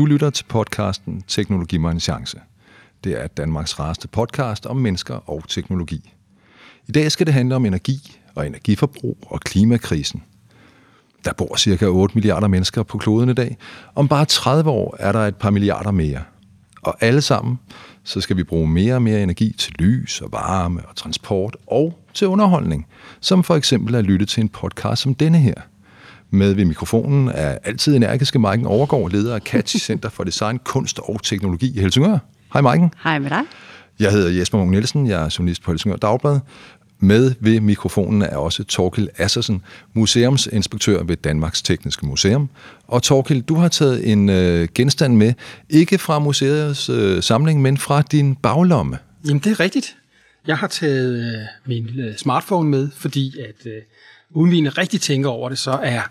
Du lytter til podcasten Teknologi mig en chance. Det er Danmarks rareste podcast om mennesker og teknologi. I dag skal det handle om energi og energiforbrug og klimakrisen. Der bor cirka 8 milliarder mennesker på kloden i dag. Om bare 30 år er der et par milliarder mere. Og alle sammen, så skal vi bruge mere og mere energi til lys og varme og transport og til underholdning, som for eksempel at lytte til en podcast som denne her. Med ved mikrofonen er altid energiske Maiken Overgaard, leder af Catch Center for Design, Kunst og Teknologi i Helsingør. Hej Maiken. Hej med dig. Jeg hedder Jesper Munk Nielsen, jeg er journalist på Helsingør Dagblad. Med ved mikrofonen er også Torkil Assersen, museumsinspektør ved Danmarks Tekniske Museum. Og Torkil, du har taget en øh, genstand med, ikke fra museets øh, samling, men fra din baglomme. Jamen, det er rigtigt. Jeg har taget øh, min øh, smartphone med, fordi at øh, uden vi rigtig tænker over det, så er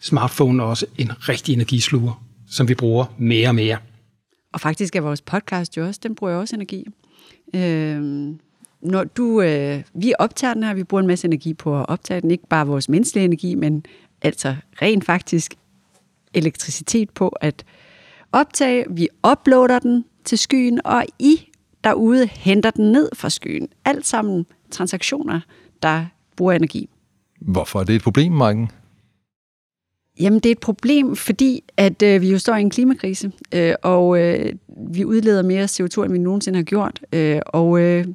smartphone også en rigtig energisluger, som vi bruger mere og mere. Og faktisk er vores podcast jo også, den bruger også energi. Øh, når du, øh, vi optager den her, vi bruger en masse energi på at optage den, ikke bare vores menneskelige energi, men altså rent faktisk elektricitet på at optage. Vi uploader den til skyen, og I derude henter den ned fra skyen. Alt sammen transaktioner, der bruger energi. Hvorfor er det et problem, Marken? Jamen, det er et problem, fordi at øh, vi jo står i en klimakrise, øh, og øh, vi udleder mere CO2, end vi nogensinde har gjort. Øh, og øh,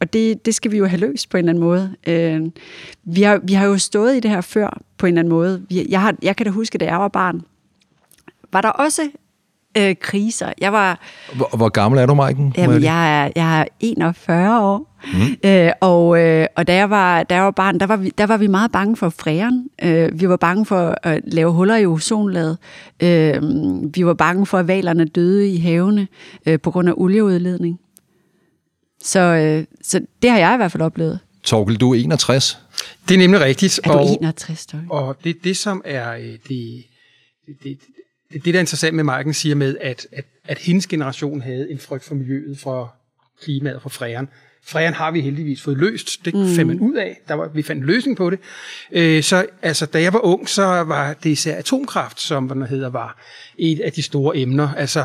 og det, det skal vi jo have løst på en eller anden måde. Øh, vi, har, vi har jo stået i det her før på en eller anden måde. Vi, jeg, har, jeg kan da huske, da jeg var barn, var der også øh, kriser. Jeg var... Hvor, hvor gammel er du, Maiken? Jamen, jeg er, jeg er 41 år. Mm. Øh, og, øh, og da jeg var, da jeg var barn, der var, vi, der var vi meget bange for fræren. Øh, vi var bange for at lave huller i ozonlaget. Øh, vi var bange for, at valerne døde i havene øh, på grund af olieudledning. Så, øh, så det har jeg i hvert fald oplevet. Torkel, du er 61. Det er nemlig rigtigt. Er du og, 61, Torkel? Og det det, som er øh, det, det, det, det, der er interessant med Marken siger med, at, at, at hendes generation havde en frygt for miljøet, for klimaet, for fræren. Fræren har vi heldigvis fået løst. Det mm. fandt man ud af. Der var, vi fandt en løsning på det. Øh, så altså, da jeg var ung, så var det især atomkraft, som hvad hedder, var et af de store emner. Altså,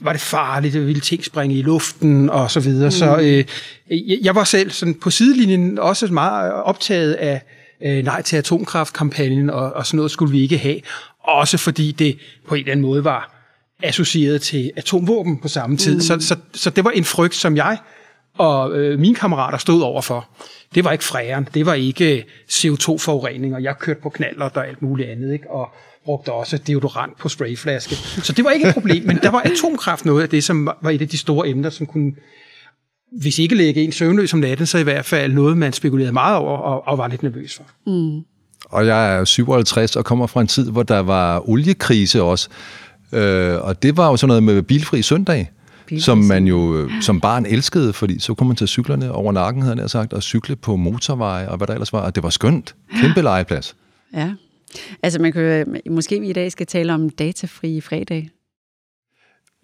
var det farligt, ville ting springe i luften og så videre. Mm. Så øh, jeg var selv sådan på sidelinjen også meget optaget af øh, nej til atomkraftkampagnen, og, og sådan noget skulle vi ikke have. Også fordi det på en eller anden måde var associeret til atomvåben på samme tid. Mm. Så, så, så det var en frygt, som jeg og øh, mine kammerater stod overfor. Det var ikke fræren, det var ikke CO2-forurening, og jeg kørte på knaller og alt muligt andet. Ikke? Og brugte også deodorant på sprayflaske. Så det var ikke et problem, men der var atomkraft noget af det, som var et af de store emner, som kunne, hvis ikke lægge en søvnløs om natten, så i hvert fald noget, man spekulerede meget over og, og var lidt nervøs for. Mm. Og jeg er 57 og kommer fra en tid, hvor der var oliekrise også. Øh, og det var jo sådan noget med bilfri søndag. Bilfri som man jo øh, som barn elskede, fordi så kunne man tage cyklerne over nakken, havde jeg sagt, og cykle på motorveje og hvad der ellers var, og det var skønt. Kæmpe legeplads. Ja, Altså, man kan, måske vi i dag skal tale om datafri fredag.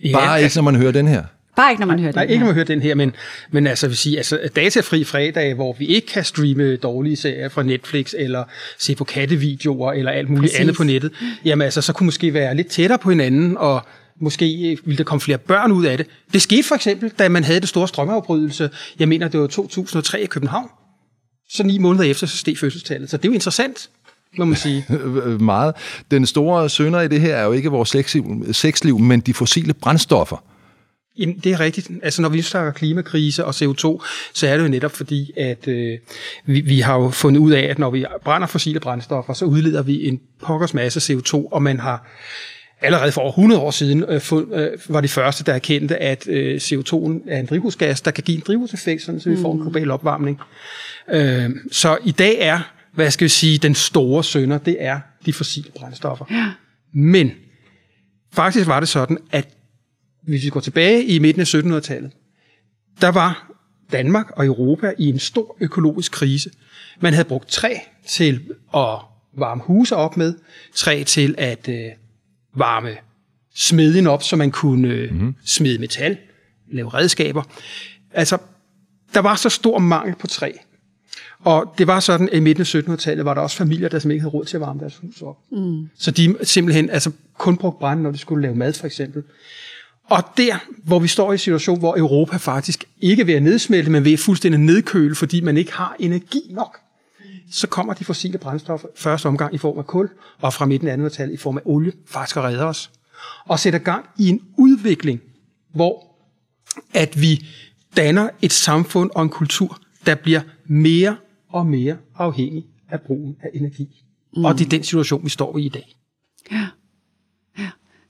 Ja, Bare ikke, når man hører den her. Bare ikke, når man hører nej, den Nej, ikke når man hører den her, men, men altså, vil sige, altså, datafri fredag, hvor vi ikke kan streame dårlige serier fra Netflix, eller se på kattevideoer, eller alt muligt Præcis. andet på nettet, jamen altså, så kunne måske være lidt tættere på hinanden, og måske ville der komme flere børn ud af det. Det skete for eksempel, da man havde det store strømafbrydelse, jeg mener, det var 2003 i København. Så ni måneder efter, så steg fødselstallet. Så det er jo interessant må man sige. Meget. Den store sønder i det her er jo ikke vores sexliv, sexliv, men de fossile brændstoffer. Jamen, det er rigtigt. Altså, når vi snakker klimakrise og CO2, så er det jo netop fordi, at øh, vi, vi har jo fundet ud af, at når vi brænder fossile brændstoffer, så udleder vi en pokkers masse CO2, og man har allerede for over 100 år siden øh, fund, øh, var de første, der erkendte, at øh, CO2 er en drivhusgas, der kan give en drivhuseffekt, sådan, så vi får en mm. global opvarmning. Øh, så i dag er hvad skal vi sige, den store sønder, det er de fossile brændstoffer. Ja. Men faktisk var det sådan, at hvis vi går tilbage i midten af 1700-tallet, der var Danmark og Europa i en stor økologisk krise. Man havde brugt træ til at varme huse op med, træ til at øh, varme smedjen op, så man kunne øh, mm-hmm. smede metal, lave redskaber. Altså, der var så stor mangel på træ, Og det var sådan, at i midten af 1700-tallet var der også familier, der simpelthen ikke havde råd til at varme deres hus op. Mm. Så de simpelthen altså, kun brugte brænde, når de skulle lave mad, for eksempel. Og der, hvor vi står i en situation, hvor Europa faktisk ikke ved at nedsmelte, men ved at fuldstændig nedkøle, fordi man ikke har energi nok, så kommer de fossile brændstoffer første omgang i form af kul, og fra midten af 1800-tallet i form af olie, faktisk at redde os. Og sætter gang i en udvikling, hvor at vi danner et samfund og en kultur, der bliver mere og mere afhængig af brugen af energi. Mm. Og det er den situation, vi står i i dag. Ja.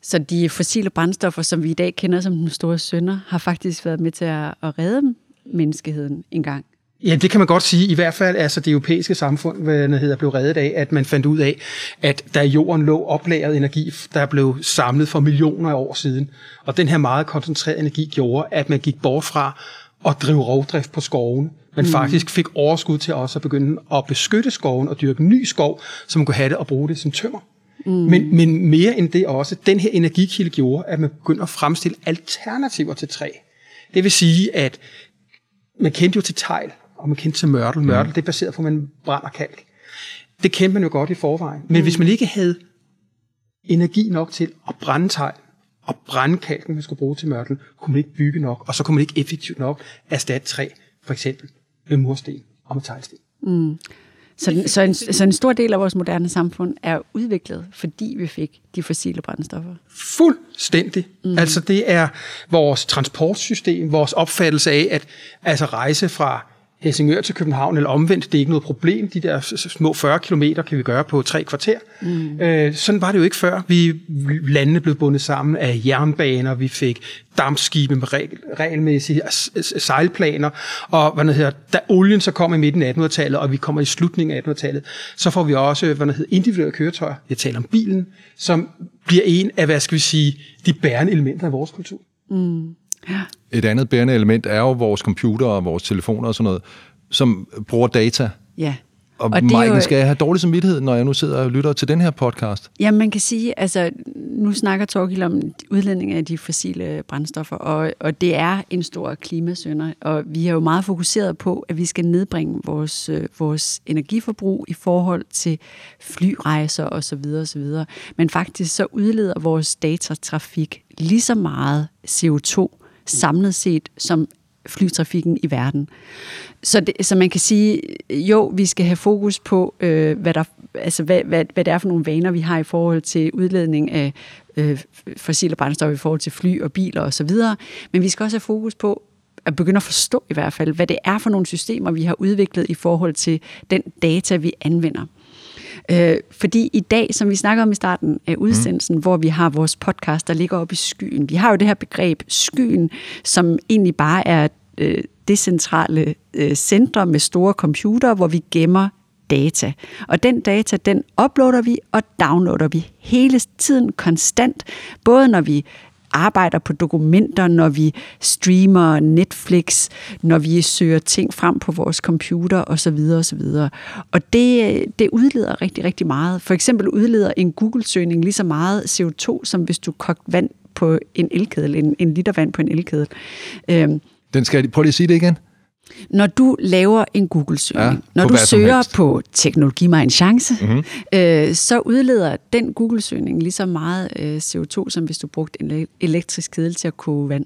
Så de fossile brændstoffer, som vi i dag kender som den store sønder, har faktisk været med til at, at redde menneskeheden engang. Ja, det kan man godt sige. I hvert fald altså det europæiske samfund hvad hedder, blev reddet af, at man fandt ud af, at der i jorden lå oplagret energi, der blev samlet for millioner af år siden. Og den her meget koncentrerede energi gjorde, at man gik bort fra at drive rovdrift på skoven, men mm. faktisk fik overskud til også at begynde at beskytte skoven og dyrke ny skov, så man kunne have det og bruge det som tømmer. Mm. Men, men mere end det også, den her energikilde gjorde, at man begyndte at fremstille alternativer til træ. Det vil sige, at man kendte jo til tegl, og man kendte til mørtel. Mørtel, mm. det er baseret på, at man brænder kalk. Det kendte man jo godt i forvejen. Men mm. hvis man ikke havde energi nok til at brænde tegl, og brænde kalken, man skulle bruge til mørtel, kunne man ikke bygge nok, og så kunne man ikke effektivt nok erstatte træ, for eksempel med mursten og med teglsten. Mm. Så, den, så, en, så en stor del af vores moderne samfund er udviklet, fordi vi fik de fossile brændstoffer. Fuldstændig. Mm. Altså det er vores transportsystem, vores opfattelse af at altså rejse fra Helsingør til København, eller omvendt, det er ikke noget problem. De der små 40 km kan vi gøre på tre kvarter. Mm. Øh, sådan var det jo ikke før. Vi landene blev bundet sammen af jernbaner, vi fik dampskibe med regel, regelmæssige sejlplaner, og hvad hedder, da olien så kom i midten af 1800-tallet, og vi kommer i slutningen af 1800-tallet, så får vi også hvad hedder, individuelle køretøjer. Jeg taler om bilen, som bliver en af, hvad skal vi sige, de bærende elementer af vores kultur. Mm. Ja. Et andet bærende element er jo vores computer og vores telefoner og sådan noget, som bruger data. Ja. Og, og Maiken, jo... skal jeg have dårlig samvittighed, når jeg nu sidder og lytter til den her podcast? Ja, man kan sige, altså nu snakker Torgild om udledning af de fossile brændstoffer, og, og det er en stor klimasønder, og vi er jo meget fokuseret på, at vi skal nedbringe vores, øh, vores energiforbrug i forhold til flyrejser osv. osv. Men faktisk så udleder vores datatrafik lige så meget CO2 samlet set som flytrafikken i verden. Så, det, så man kan sige, jo, vi skal have fokus på, øh, hvad, der, altså, hvad, hvad, hvad det er for nogle vaner, vi har i forhold til udledning af øh, fossile brændstoffer i forhold til fly og biler osv., men vi skal også have fokus på, at begynde at forstå i hvert fald, hvad det er for nogle systemer, vi har udviklet i forhold til den data, vi anvender. Øh, fordi i dag, som vi snakker om i starten af udsendelsen, mm. hvor vi har vores podcast, der ligger oppe i skyen, vi har jo det her begreb skyen, som egentlig bare er øh, decentrale øh, centre med store computere, hvor vi gemmer data. Og den data, den uploader vi og downloader vi hele tiden konstant, både når vi arbejder på dokumenter, når vi streamer Netflix, når vi søger ting frem på vores computer osv. osv. Og det, det udleder rigtig, rigtig meget. For eksempel udleder en Google-søgning lige så meget CO2, som hvis du kogte vand på en elkedel, en, en liter vand på en elkedel. Øhm, Den skal, prøv lige at sige det igen. Når du laver en Google-søgning, ja, når du søger på teknologi mig en chance, mm-hmm. øh, så udleder den Google-søgning lige så meget øh, CO2, som hvis du brugte en elektrisk kedel til at koge vand.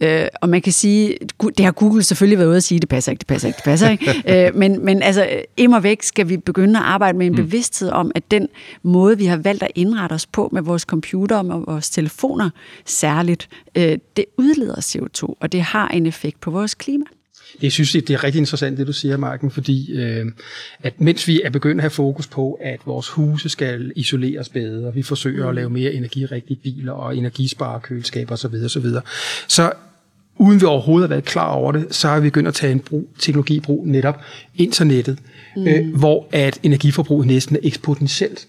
Øh, og man kan sige, det har Google selvfølgelig været ude at sige, det passer ikke, det passer ikke, det passer ikke. øh, men, men altså, immer væk skal vi begynde at arbejde med en mm. bevidsthed om, at den måde, vi har valgt at indrette os på med vores computer og med vores telefoner særligt, øh, det udleder CO2, og det har en effekt på vores klima. Jeg synes, det er rigtig interessant, det du siger, Marken, fordi øh, at mens vi er begyndt at have fokus på, at vores huse skal isoleres bedre, vi forsøger at lave mere energirigtige biler og energispare kølskaber osv., osv., så uden vi overhovedet har været klar over det, så har vi begyndt at tage en brug, teknologi i brug, netop internettet, mm. øh, hvor at energiforbruget næsten er eksponentielt.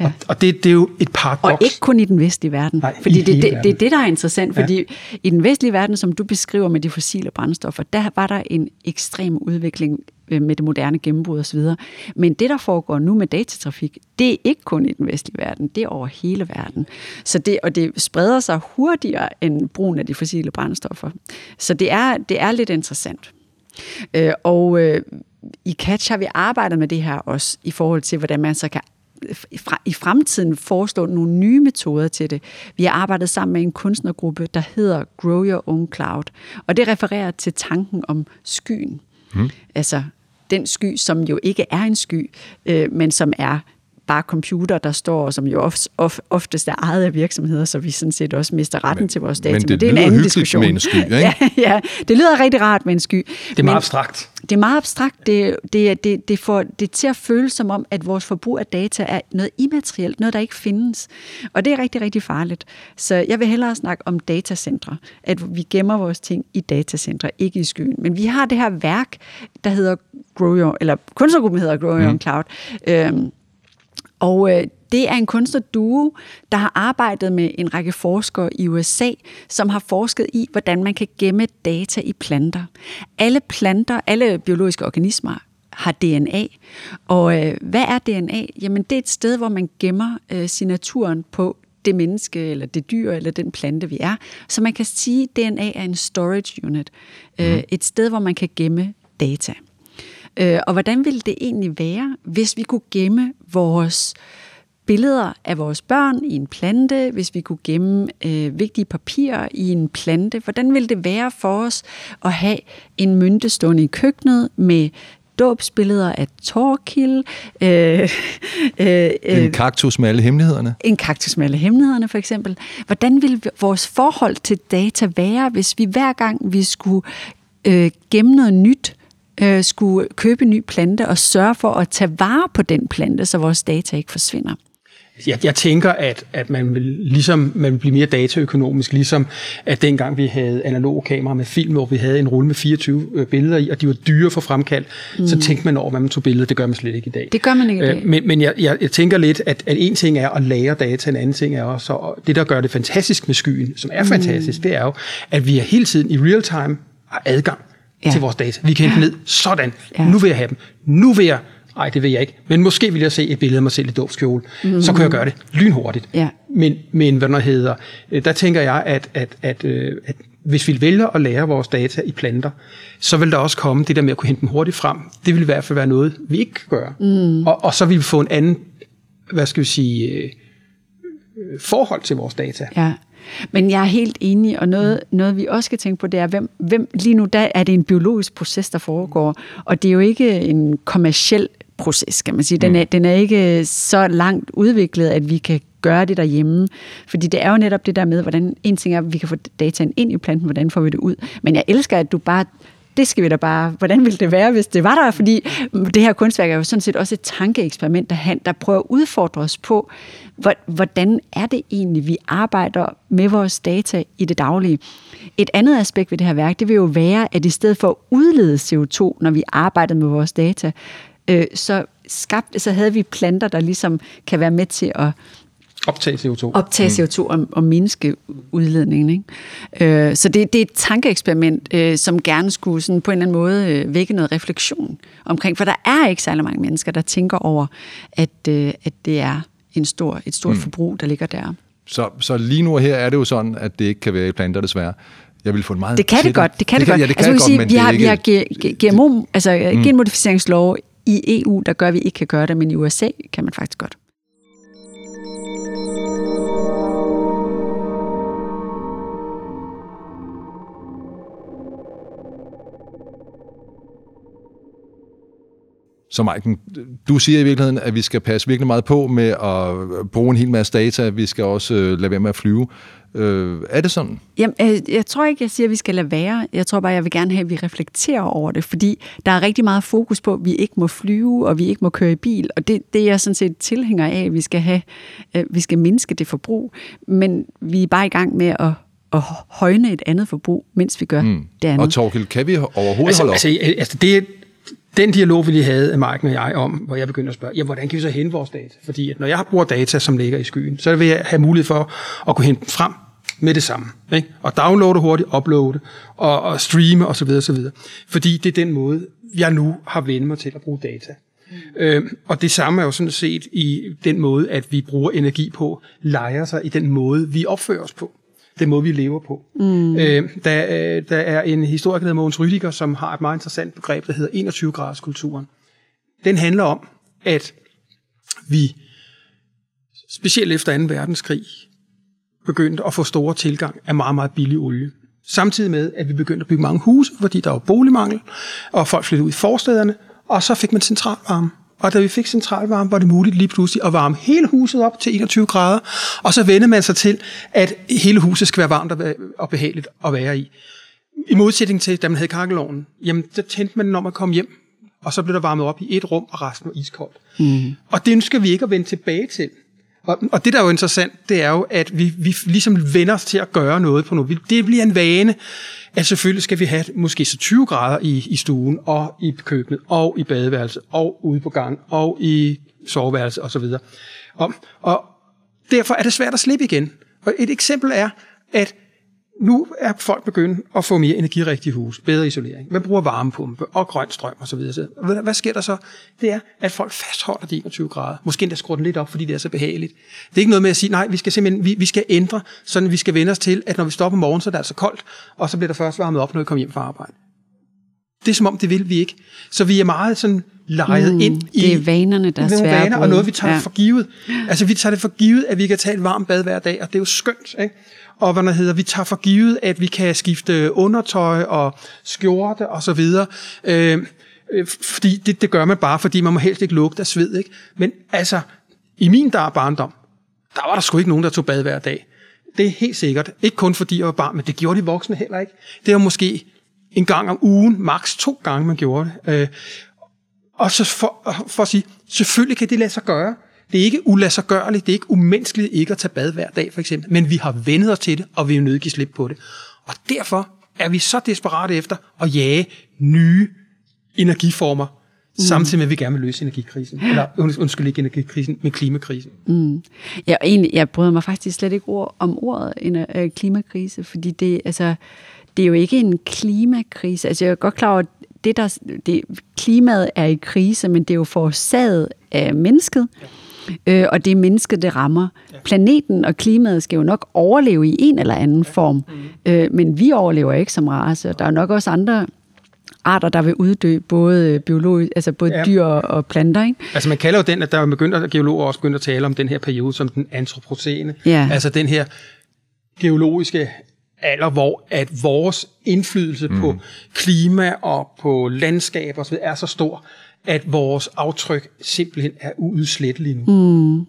Ja. Og, og det, det er jo et paradoks. Og ikke kun i den vestlige verden. Nej, fordi det, det, det er det, der er interessant. Ja. Fordi i den vestlige verden, som du beskriver med de fossile brændstoffer, der var der en ekstrem udvikling øh, med det moderne gennembrud osv. Men det, der foregår nu med datatrafik, det er ikke kun i den vestlige verden, det er over hele verden. Så det, og det spreder sig hurtigere end brugen af de fossile brændstoffer. Så det er, det er lidt interessant. Øh, og øh, i Catch har vi arbejdet med det her også, i forhold til, hvordan man så kan i fremtiden foreslå nogle nye metoder til det. Vi har arbejdet sammen med en kunstnergruppe, der hedder Grow Your Own Cloud, og det refererer til tanken om skyen. Hmm. Altså den sky, som jo ikke er en sky, øh, men som er bare computer, der står, som jo of, of, oftest er ejet af virksomheder, så vi sådan set også mister retten men, til vores data. Men det, men det er en anden diskussion. med en sky, ikke? ja, ja, det lyder rigtig rart med en sky. Det er meget abstrakt. Det er meget abstrakt. Det, det, det, det får det til at føles som om, at vores forbrug af data er noget immaterielt, noget, der ikke findes. Og det er rigtig, rigtig farligt. Så jeg vil hellere snakke om datacentre, at vi gemmer vores ting i datacentre, ikke i skyen. Men vi har det her værk, der hedder Grow Your, eller kunstnergruppen hedder Grow Your mm. Cloud, øhm, og øh, det er en kunstnerduo, der har arbejdet med en række forskere i USA, som har forsket i, hvordan man kan gemme data i planter. Alle planter, alle biologiske organismer har DNA. Og øh, hvad er DNA? Jamen det er et sted, hvor man gemmer øh, signaturen på det menneske, eller det dyr, eller den plante, vi er. Så man kan sige, at DNA er en storage unit. Øh, mm. Et sted, hvor man kan gemme data. Øh, og hvordan ville det egentlig være, hvis vi kunne gemme vores billeder af vores børn i en plante, hvis vi kunne gemme øh, vigtige papirer i en plante? Hvordan ville det være for os at have en mynte stående i køkkenet med dåbsbilleder af Torkild. Øh, øh, en kaktus med alle hemmelighederne. En kaktus med alle hemmeligheder, for eksempel. Hvordan ville vores forhold til data være, hvis vi hver gang vi skulle øh, gemme noget nyt, øh, skulle købe en ny plante og sørge for at tage vare på den plante, så vores data ikke forsvinder. Jeg, jeg tænker, at, at man vil ligesom man vil blive mere dataøkonomisk, ligesom at dengang vi havde analoge kameraer med film, hvor vi havde en rulle med 24 øh, billeder i, og de var dyre for fremkald, mm. så tænkte man over, hvad man tog billeder. Det gør man slet ikke i dag. Det gør man ikke i dag. Øh, men men jeg, jeg, jeg tænker lidt, at, at en ting er at lære data, en anden ting er også, og det der gør det fantastisk med skyen, som er mm. fantastisk, det er jo, at vi er hele tiden i real time har adgang ja. til vores data. Vi kan hente ja. ned sådan. Ja. Nu vil jeg have dem. Nu vil jeg Nej, det vil jeg ikke. Men måske vil jeg se et billede af mig selv i dåbskjole. Mm. Så kan jeg gøre det lynhurtigt. Ja. Men, men hvad der hedder, øh, der tænker jeg, at, at, at, øh, at hvis vi vælger at lære vores data i planter, så vil der også komme det der med at kunne hente dem hurtigt frem. Det vil i hvert fald være noget, vi ikke kan gøre. Mm. Og, og så vil vi få en anden, hvad skal vi sige, øh, forhold til vores data. Ja. Men jeg er helt enig, og noget, noget vi også skal tænke på, det er, hvem, hvem lige nu der er det en biologisk proces, der foregår, og det er jo ikke en kommersiel proces, kan man sige. Den er, mm. den er ikke så langt udviklet, at vi kan gøre det derhjemme. Fordi det er jo netop det der med, hvordan en ting er, at vi kan få dataen ind i planten, hvordan får vi det ud. Men jeg elsker, at du bare det skal vi da bare, hvordan ville det være, hvis det var der? Fordi det her kunstværk er jo sådan set også et tankeeksperiment, der, der prøver at udfordre os på, hvordan er det egentlig, vi arbejder med vores data i det daglige. Et andet aspekt ved det her værk, det vil jo være, at i stedet for at udlede CO2, når vi arbejder med vores data, øh, så, skabt, så havde vi planter, der ligesom kan være med til at Optage CO2. Optage CO2 mm. og, og mindske udledningen. Ikke? Øh, så det, det er et tankeeksperiment, øh, som gerne skulle sådan på en eller anden måde øh, vække noget refleksion omkring, for der er ikke særlig mange mennesker, der tænker over, at, øh, at det er en stor, et stort mm. forbrug, der ligger der. Så, så lige nu her er det jo sådan, at det ikke kan være i planter desværre. Jeg vil få en meget Det kan det godt, det kan det, det, kan, godt. Ja, det kan altså, det godt, sige, vi har, ikke... vi har GMO, altså mm. genmodificeringslov i EU, der gør, at vi ikke kan gøre det, men i USA kan man faktisk godt. Så Maiken, du siger i virkeligheden, at vi skal passe virkelig meget på med at bruge en hel masse data. Vi skal også øh, lade være med at flyve. Øh, er det sådan? Jamen, øh, jeg tror ikke, jeg siger, at vi skal lade være. Jeg tror bare, jeg vil gerne have, at vi reflekterer over det, fordi der er rigtig meget fokus på, at vi ikke må flyve, og vi ikke må køre i bil, og det, det er jeg sådan set tilhænger af, at vi skal, have, øh, vi skal mindske det forbrug. Men vi er bare i gang med at at højne et andet forbrug, mens vi gør mm. det andet. Og Torkild, kan vi overhovedet altså, holde op? Altså, altså det, den dialog, vi lige havde, Marken og jeg, om, hvor jeg begyndte at spørge, ja, hvordan kan vi så hente vores data? Fordi at når jeg bruger data, som ligger i skyen, så vil jeg have mulighed for at kunne hente dem frem med det samme. Ikke? Og downloade hurtigt, uploade og, og streame osv. osv. Fordi det er den måde, jeg nu har vendt mig til at bruge data. Mm. Øhm, og det samme er jo sådan set i den måde, at vi bruger energi på, leger sig i den måde, vi opfører os på. den måde, vi lever på. Mm. Øh, der, øh, der er en historiker, der hedder Mogens Rydiger, som har et meget interessant begreb, der hedder 21-graders kulturen. Den handler om, at vi, specielt efter 2. verdenskrig, begyndte at få store tilgang af meget, meget billig olie. Samtidig med, at vi begyndte at bygge mange huse, fordi der var boligmangel, og folk flyttede ud i forstederne, og så fik man centralvarme. Og da vi fik centralvarme, var det muligt lige pludselig at varme hele huset op til 21 grader, og så vendte man sig til, at hele huset skal være varmt og behageligt at være i. I modsætning til, da man havde kakkelovnen, jamen der tændte man, når man kom hjem, og så blev der varmet op i et rum, og resten var iskoldt. Mm. Og det ønsker vi ikke at vende tilbage til. Og, og det, der er jo interessant, det er jo, at vi, vi ligesom vender os til at gøre noget på noget. Det bliver en vane, at selvfølgelig skal vi have måske så 20 grader i, i stuen, og i køkkenet, og i badeværelset, og ude på gang, og i soveværelset osv. Og, og derfor er det svært at slippe igen. Og et eksempel er, at nu er folk begyndt at få mere energirigtige hus, bedre isolering. Man bruger varmepumpe og grøn strøm osv. Hvad, hvad sker der så? Det er, at folk fastholder de 21 grader. Måske endda skruer den lidt op, fordi det er så behageligt. Det er ikke noget med at sige, nej, vi skal simpelthen vi, vi skal ændre, sådan vi skal vende os til, at når vi står på morgen, så er det altså koldt, og så bliver der først varmet op, når vi kommer hjem fra arbejde. Det er som om, det vil vi ikke. Så vi er meget sådan lejet mm, ind i... Det er vanerne, der er svære vaner, og noget, vi tager ja. for givet. Altså, vi tager det for givet, at vi kan tage et varmt bad hver dag, og det er jo skønt, ikke? Og hvad der hedder, vi tager for givet, at vi kan skifte undertøj og skjorte og så videre. Øh, øh, fordi det, det gør man bare, fordi man må helst ikke lugte af sved. Ikke? Men altså, i min der barndom, der var der sgu ikke nogen, der tog bad hver dag. Det er helt sikkert. Ikke kun fordi jeg var barn, men det gjorde de voksne heller ikke. Det var måske en gang om ugen, maks to gange, man gjorde det. Øh, og så for, for at sige, selvfølgelig kan det lade sig gøre. Det er ikke ulassergørligt, det er ikke umenneskeligt ikke at tage bad hver dag, for eksempel. Men vi har vendet os til det, og vi er nødt til at give slip på det. Og derfor er vi så desperate efter at jage nye energiformer, mm. samtidig med, at vi gerne vil løse energikrisen. Eller undskyld ikke energikrisen, men klimakrisen. Mm. Ja, egentlig, jeg bryder mig faktisk slet ikke ord om ordet en, uh, klimakrise, fordi det, altså, det er jo ikke en klimakrise. Altså, jeg er godt klar over, at det der, det, klimaet er i krise, men det er jo forårsaget af mennesket. Ja øh, og det er mennesket, det rammer. Ja. Planeten og klimaet skal jo nok overleve i en eller anden form, mm. øh, men vi overlever ikke som race, og der er nok også andre arter, der vil uddø, både biologisk, altså både ja. dyr og planter. Ikke? Altså man kalder jo den, at der er begyndt, at geologer også begyndt at tale om den her periode som den antropocene. Ja. Altså den her geologiske alder, hvor at vores indflydelse mm. på klima og på landskab og så videre, er så stor, at vores aftryk simpelthen er uudsletteligt nu. Mm.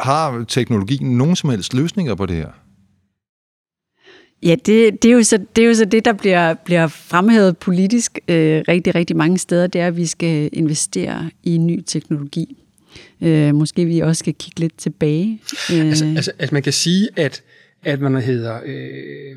Har teknologien nogen som helst løsninger på det her? Ja, det, det, er jo så, det er jo så det, der bliver, bliver fremhævet politisk øh, rigtig, rigtig mange steder, det er, at vi skal investere i ny teknologi. Øh, måske vi også skal kigge lidt tilbage. Øh. Altså, altså, altså man kan sige, at, at man hedder... Øh,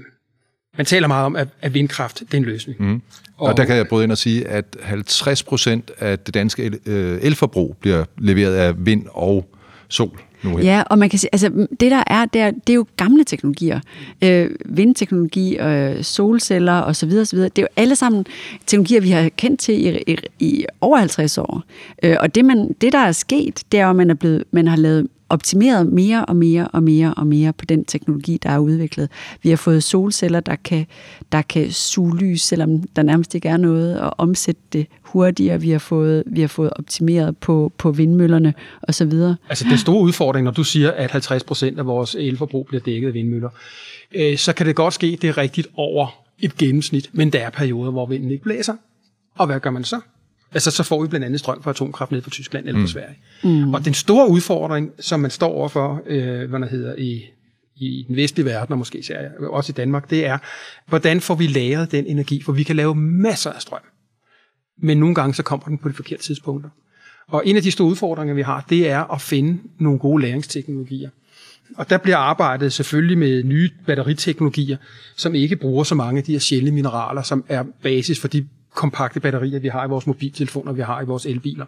man taler meget om, at, at vindkraft det er en løsning. Mm. Og, og der kan jeg bryde ind og sige, at 50 procent af det danske el, øh, elforbrug bliver leveret af vind og sol nu her. Ja, og man kan sige, altså det der er, det er, det er jo gamle teknologier. Øh, vindteknologi, øh, solceller og så videre, så videre. Det er jo alle sammen teknologier, vi har kendt til i, i, i over 50 år. Øh, og det, man, det, der er sket, det er at man, er blevet, man har lavet optimeret mere og mere og mere og mere på den teknologi, der er udviklet. Vi har fået solceller, der kan, der kan suge lys, selvom der nærmest ikke er noget, og omsætte det hurtigere. Vi har fået, vi har fået optimeret på, på vindmøllerne osv. Altså den store udfordring, når du siger, at 50 procent af vores elforbrug bliver dækket af vindmøller, øh, så kan det godt ske, det er rigtigt over et gennemsnit, men der er perioder, hvor vinden ikke blæser. Og hvad gør man så? Altså, så får vi blandt andet strøm fra atomkraft ned fra Tyskland eller fra mm. Sverige. Mm. Og den store udfordring, som man står overfor, øh, hvad der hedder, i, i den vestlige verden, og måske især også i Danmark, det er, hvordan får vi lagret den energi? For vi kan lave masser af strøm. Men nogle gange så kommer den på de forkerte tidspunkter. Og en af de store udfordringer, vi har, det er at finde nogle gode læringsteknologier. Og der bliver arbejdet selvfølgelig med nye batteriteknologier, som ikke bruger så mange af de her sjældne mineraler, som er basis for de kompakte batterier, vi har i vores mobiltelefoner, vi har i vores elbiler.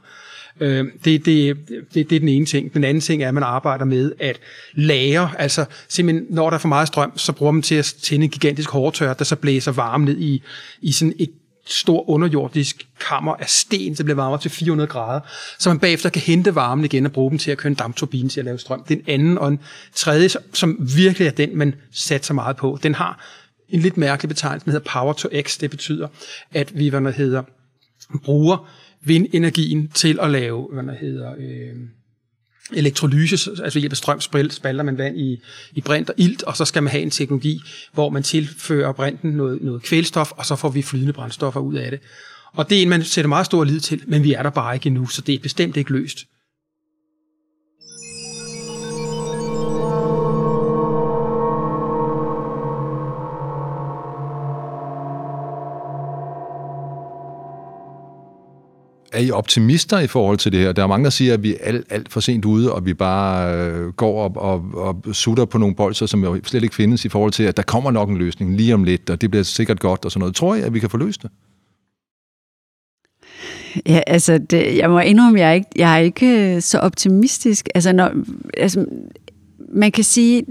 Øh, det, det, det, det er den ene ting. Den anden ting er, at man arbejder med at lære, altså simpelthen, når der er for meget strøm, så bruger man til at tænde en gigantisk hårdtør, der så blæser varme ned i, i sådan et stor underjordisk kammer af sten, der bliver varmet til 400 grader, så man bagefter kan hente varmen igen og bruge dem til at køre en dampturbine til at lave strøm. Den anden og en tredje, som virkelig er den, man satser meget på, den har en lidt mærkelig betegnelse, der hedder Power to X. Det betyder, at vi hvad der hedder, bruger vindenergien til at lave hvad der hedder, øh, elektrolyse, altså hjælp af strøm spalter man vand i, i brint og ilt, og så skal man have en teknologi, hvor man tilfører brinten noget, noget kvælstof, og så får vi flydende brændstoffer ud af det. Og det er en, man sætter meget stor lid til, men vi er der bare ikke endnu, så det er bestemt ikke løst. Er I optimister i forhold til det her? Der er mange, der siger, at vi er alt, alt for sent ude, og vi bare øh, går op og, og sutter på nogle bolser, som jo slet ikke findes i forhold til, at der kommer nok en løsning lige om lidt, og det bliver sikkert godt og sådan noget. Tror I, at vi kan få løst det? Ja, altså, det, jeg må indrømme, jeg er ikke, jeg er ikke øh, så optimistisk. Altså, når, altså, man kan sige,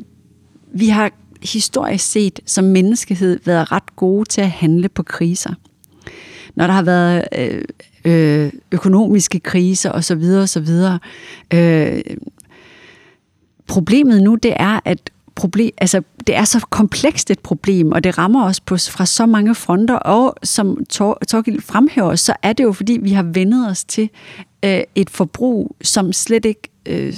vi har historisk set som menneskehed været ret gode til at handle på kriser. Når der har været øh, øh, økonomiske kriser osv. osv. Øh, problemet nu, det er, at problem, altså, det er så komplekst et problem, og det rammer os på, fra så mange fronter, og som Torgild fremhæver, så er det jo, fordi vi har vendet os til øh, et forbrug, som slet ikke øh,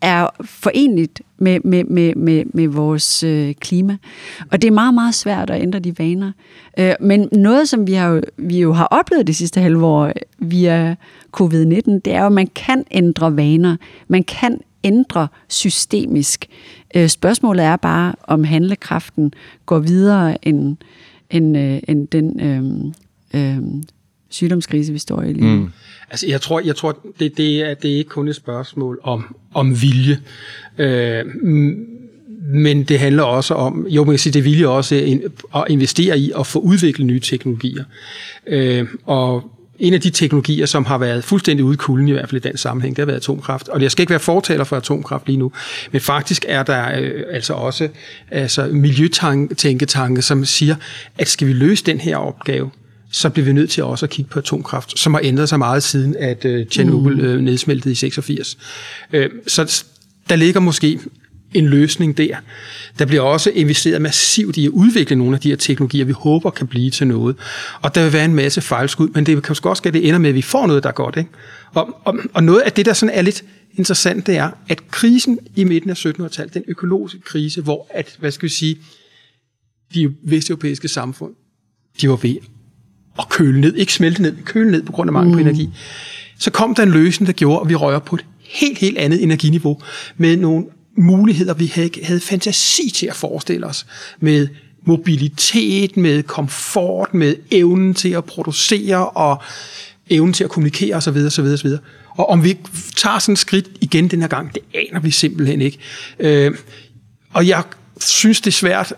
er forenligt med, med, med, med, med vores øh, klima. Og det er meget, meget svært at ændre de vaner. Øh, men noget, som vi, har, vi jo har oplevet det sidste halve år øh, via covid-19, det er jo, at man kan ændre vaner. Man kan ændre systemisk. Øh, spørgsmålet er bare, om handlekraften går videre end, end, øh, end den øh, øh, sygdomskrise, vi står i lige nu. Mm. Altså, jeg tror, jeg tror det, det, er, det er ikke kun et spørgsmål om, om vilje. Øh, men det handler også om, jo man kan sige, det vilje også at investere i at få udviklet nye teknologier. Øh, og en af de teknologier, som har været fuldstændig ude i kulden, i hvert fald i den sammenhæng, det har været atomkraft. Og jeg skal ikke være fortaler for atomkraft lige nu, men faktisk er der øh, altså også altså miljøtænketanke, som siger, at skal vi løse den her opgave, så bliver vi nødt til også at kigge på atomkraft, som har ændret sig meget siden, at øh, Tjernobyl mm. øh, nedsmeltede i 86. Øh, så der ligger måske en løsning der. Der bliver også investeret massivt i at udvikle nogle af de her teknologier, vi håber kan blive til noget. Og der vil være en masse fejlskud, men det kan også det ender med, at vi får noget, der er godt. Ikke? Og, og, og noget af det, der sådan er lidt interessant, det er, at krisen i midten af 1700-tallet, den økologiske krise, hvor at, hvad skal vi sige, de vesteuropæiske samfund, de var ved at køle ned, ikke smelte ned, køle ned på grund af mangel mm. på energi. Så kom der en løsning, der gjorde, at vi rører på et helt, helt andet energiniveau, med nogle muligheder, vi havde, havde fantasi til at forestille os, med mobilitet, med komfort, med evnen til at producere og evnen til at kommunikere osv. osv., osv. Og om vi tager sådan et skridt igen den her gang, det aner vi simpelthen ikke. Øh, og jeg synes, det er svært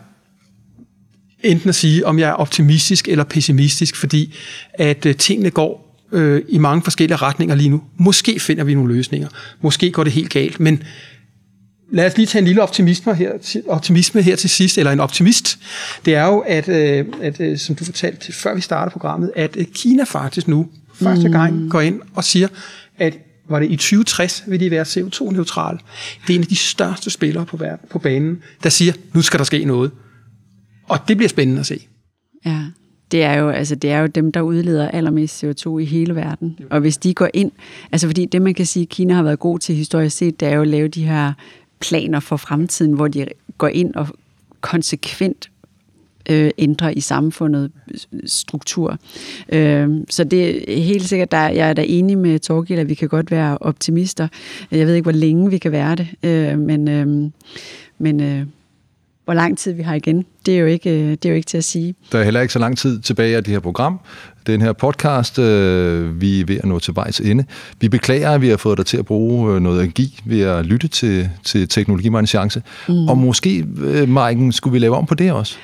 enten at sige, om jeg er optimistisk eller pessimistisk, fordi at øh, tingene går øh, i mange forskellige retninger lige nu. Måske finder vi nogle løsninger. Måske går det helt galt, men lad os lige tage en lille optimisme her, optimisme her til sidst, eller en optimist. Det er jo, at, øh, at øh, som du fortalte før vi startede programmet, at øh, Kina faktisk nu første gang mm. går ind og siger, at var det i 2060 vil de være CO2-neutral. Det er en af de største spillere på, verden, på banen, der siger, nu skal der ske noget. Og det bliver spændende at se. Ja, det er jo, altså, det er jo dem, der udleder allermest CO2 i hele verden. Og hvis de går ind, altså fordi det man kan sige, Kina har været god til historisk set, det er jo at lave de her planer for fremtiden, hvor de går ind og konsekvent øh, ændrer i samfundet struktur. Øh, så det er helt sikkert, der, jeg er da enig med Torgild, at vi kan godt være optimister. Jeg ved ikke, hvor længe vi kan være det, øh, men, øh, men øh, hvor lang tid vi har igen, det er, jo ikke, øh, det er jo ikke til at sige. Der er heller ikke så lang tid tilbage af det her program. Den her podcast, øh, vi er ved at nå til vejs ende. Vi beklager, at vi har fået dig til at bruge øh, noget energi ved at lytte til, til Teknologi Chance. Mm. Og måske, Maiken, skulle vi lave om på det også?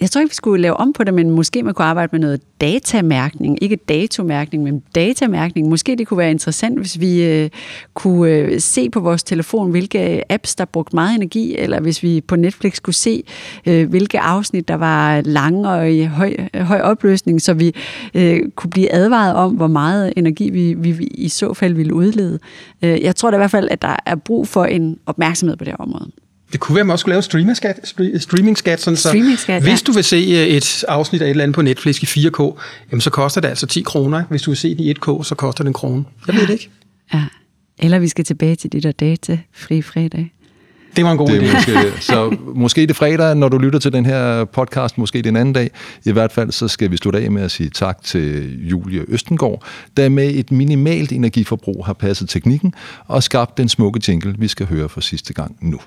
Jeg tror ikke, vi skulle lave om på det, men måske man kunne arbejde med noget datamærkning. Ikke datomærkning, men datamærkning. Måske det kunne være interessant, hvis vi øh, kunne øh, se på vores telefon, hvilke øh, apps, der brugte meget energi, eller hvis vi på Netflix kunne se, øh, hvilke afsnit, der var lange og i høj, høj opløsning, så vi øh, kunne blive advaret om, hvor meget energi vi, vi, vi i så fald ville udlede. Øh, jeg tror da i hvert fald, at der er brug for en opmærksomhed på det her område. Det kunne være, at man også skulle lave streamingskat, streamingskat sådan så Streamingskat, hvis ja. du vil se øh, et afsnit af et eller andet på Netflix i 4K, jamen så koster det altså 10 kroner. Hvis du vil se det i 1K, så koster det en krone. Jeg ved det ikke. Ja. Eller vi skal tilbage til de der data-fri fredag. Det var en god Det idé. måske, så måske det fredag, når du lytter til den her podcast, måske det er en anden dag. I hvert fald så skal vi slutte af med at sige tak til Julie Østengård, der med et minimalt energiforbrug har passet teknikken og skabt den smukke jingle, vi skal høre for sidste gang nu.